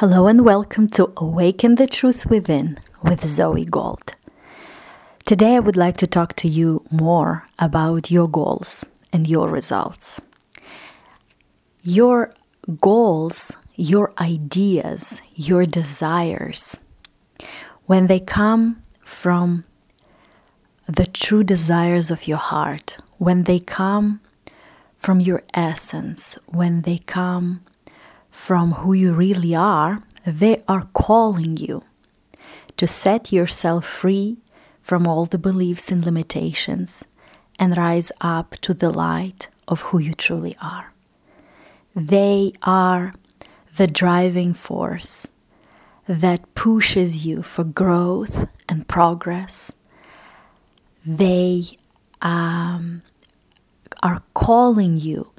Hello and welcome to Awaken the Truth Within with Zoe Gold. Today I would like to talk to you more about your goals and your results. Your goals, your ideas, your desires, when they come from the true desires of your heart, when they come from your essence, when they come from who you really are, they are calling you to set yourself free from all the beliefs and limitations and rise up to the light of who you truly are. They are the driving force that pushes you for growth and progress. They um, are calling you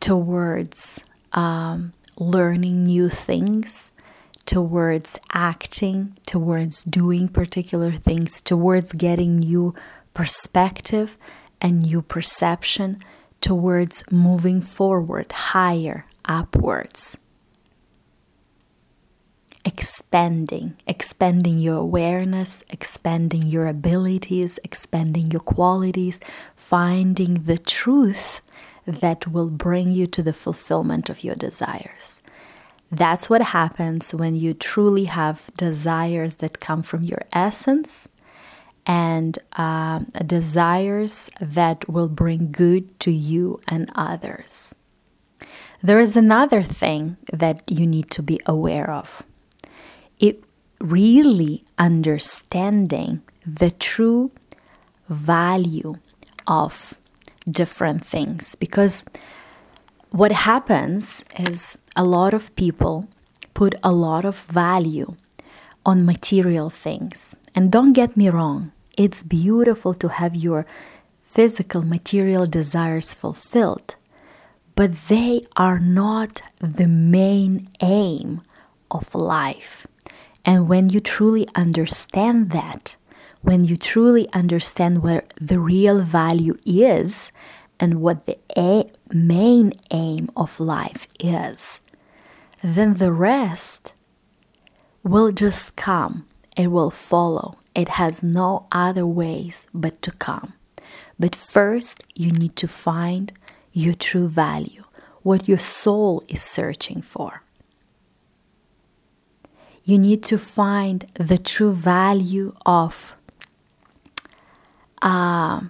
towards um, learning new things, towards acting, towards doing particular things, towards getting new perspective and new perception, towards moving forward, higher, upwards. Expanding, expanding your awareness, expanding your abilities, expanding your qualities, finding the truth that will bring you to the fulfillment of your desires. That's what happens when you truly have desires that come from your essence and um, desires that will bring good to you and others. There is another thing that you need to be aware of. It really understanding the true value of different things because what happens is a lot of people put a lot of value on material things. And don't get me wrong, it's beautiful to have your physical material desires fulfilled, but they are not the main aim of life. And when you truly understand that, when you truly understand where the real value is and what the a- main aim of life is, then the rest will just come. It will follow. It has no other ways but to come. But first, you need to find your true value, what your soul is searching for. You need to find the true value of uh,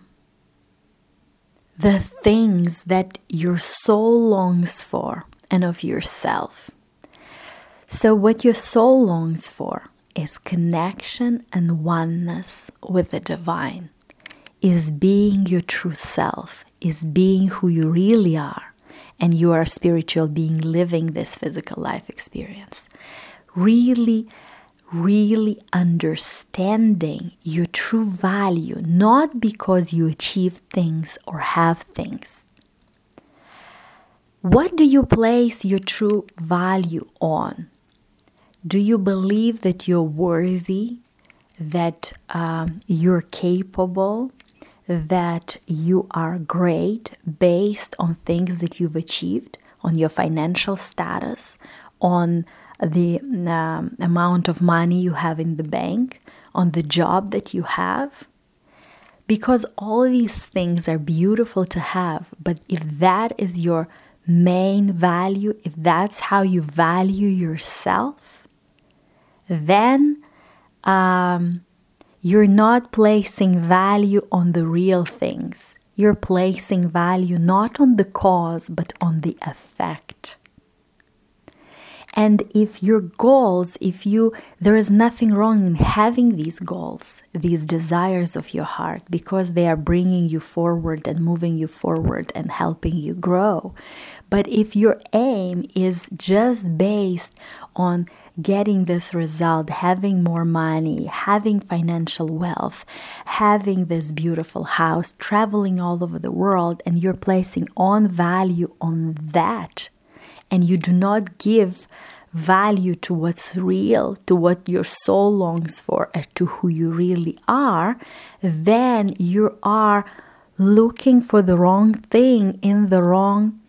the things that your soul longs for and of yourself. So, what your soul longs for is connection and oneness with the divine, is being your true self, is being who you really are, and you are a spiritual being living this physical life experience. Really really understanding your true value, not because you achieve things or have things. What do you place your true value on? Do you believe that you're worthy, that um, you're capable, that you are great based on things that you've achieved, on your financial status, on the um, amount of money you have in the bank, on the job that you have. Because all these things are beautiful to have, but if that is your main value, if that's how you value yourself, then um, you're not placing value on the real things. You're placing value not on the cause, but on the effect. And if your goals, if you, there is nothing wrong in having these goals, these desires of your heart, because they are bringing you forward and moving you forward and helping you grow. But if your aim is just based on getting this result, having more money, having financial wealth, having this beautiful house, traveling all over the world, and you're placing on value on that, and you do not give value to what's real, to what your soul longs for, and to who you really are, then you are looking for the wrong thing in the wrong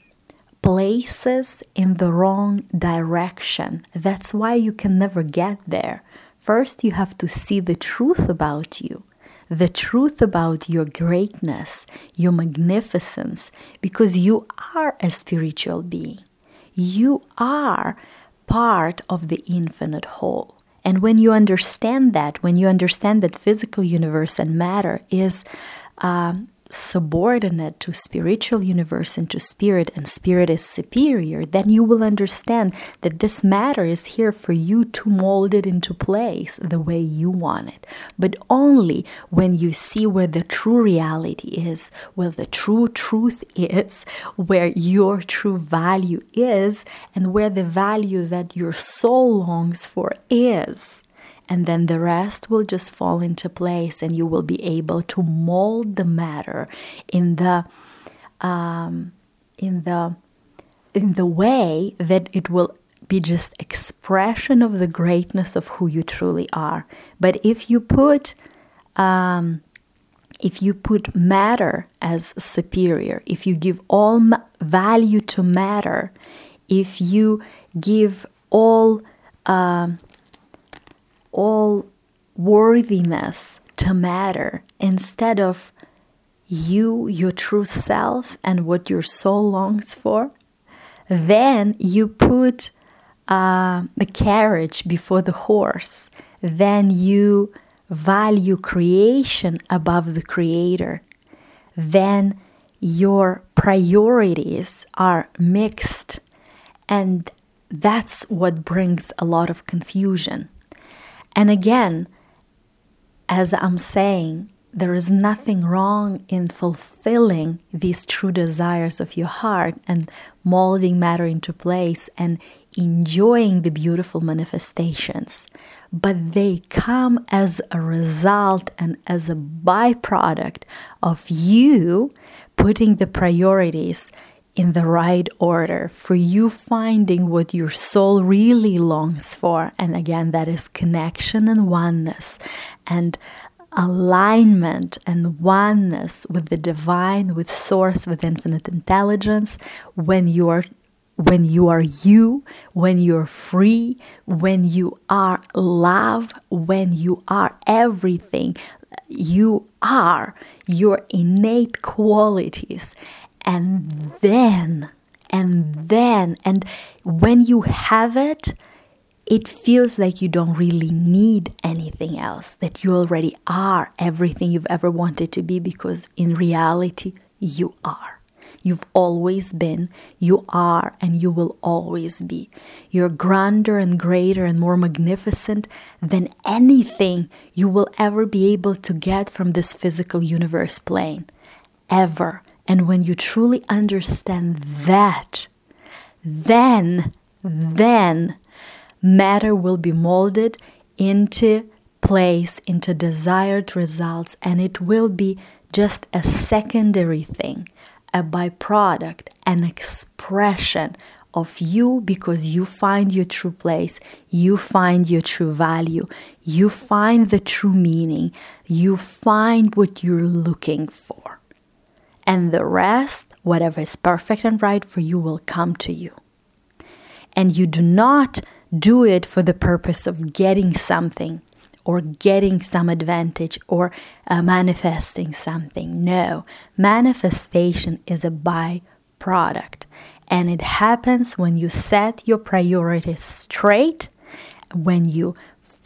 places in the wrong direction. That's why you can never get there. First, you have to see the truth about you, the truth about your greatness, your magnificence, because you are a spiritual being. You are part of the infinite whole. And when you understand that, when you understand that physical universe and matter is um, subordinate to spiritual universe and to spirit and spirit is superior then you will understand that this matter is here for you to mold it into place the way you want it. But only when you see where the true reality is where the true truth is where your true value is and where the value that your soul longs for is and then the rest will just fall into place and you will be able to mold the matter in the um, in the in the way that it will be just expression of the greatness of who you truly are. But if you put um, if you put matter as superior if you give all ma- value to matter if you give all um, all worthiness to matter instead of you, your true self, and what your soul longs for, then you put uh, the carriage before the horse. Then you value creation above the creator. Then your priorities are mixed. And that's what brings a lot of confusion. And again, as I'm saying, there is nothing wrong in fulfilling these true desires of your heart and molding matter into place and enjoying the beautiful manifestations. But they come as a result and as a byproduct of you putting the priorities in the right order, for you finding what your soul really longs for. And again, that is connection and oneness and alignment and oneness with the divine, with source, with infinite intelligence when you are when you are you, when you're free, when you are love, when you are everything you are, your innate qualities. And then, and then, and when you have it, it feels like you don't really need anything else, that you already are everything you've ever wanted to be, because in reality, you are. You've always been, you are, and you will always be. You're grander and greater and more magnificent than anything you will ever be able to get from this physical universe plane. Ever. And when you truly understand that, then, then matter will be molded into place, into desired results, and it will be just a secondary thing, a byproduct, an expression of you because you find your true place, you find your true value, you find the true meaning, you find what you're looking for and the rest, whatever is perfect and right for you, will come to you. And you do not do it for the purpose of getting something or getting some advantage or uh, manifesting something. No, manifestation is a byproduct. And it happens when you set your priorities straight, when you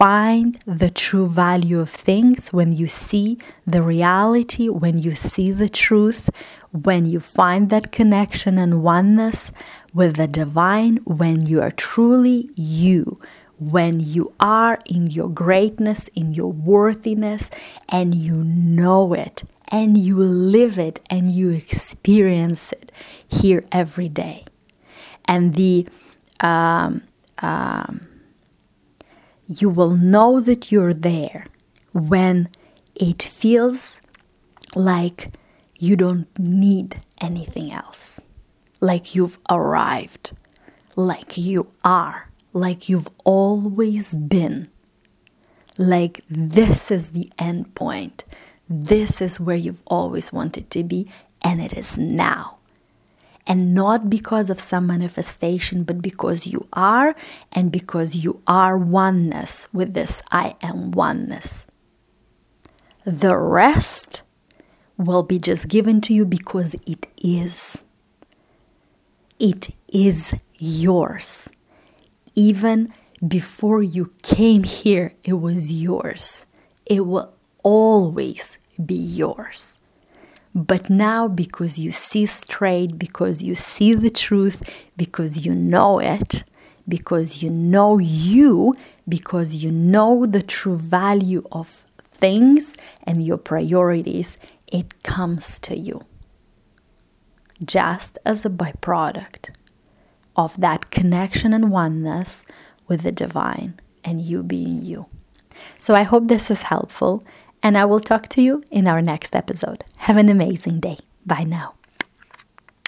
find the true value of things, when you see the reality, when you see the truth, when you find that connection and oneness with the divine, when you are truly you, when you are in your greatness, in your worthiness, and you know it, and you live it, and you experience it here every day. And the um, um, you will know that you're there when it feels like you don't need anything else, like you've arrived, like you are, like you've always been, like this is the end point, this is where you've always wanted to be, and it is now. And not because of some manifestation, but because you are and because you are oneness with this I am oneness. The rest will be just given to you because it is. It is yours. Even before you came here, it was yours. It will always be yours. But now, because you see straight, because you see the truth, because you know it, because you know you, because you know the true value of things and your priorities, it comes to you just as a byproduct of that connection and oneness with the divine and you being you. So I hope this is helpful, and I will talk to you in our next episode. Have an amazing day. Bye now.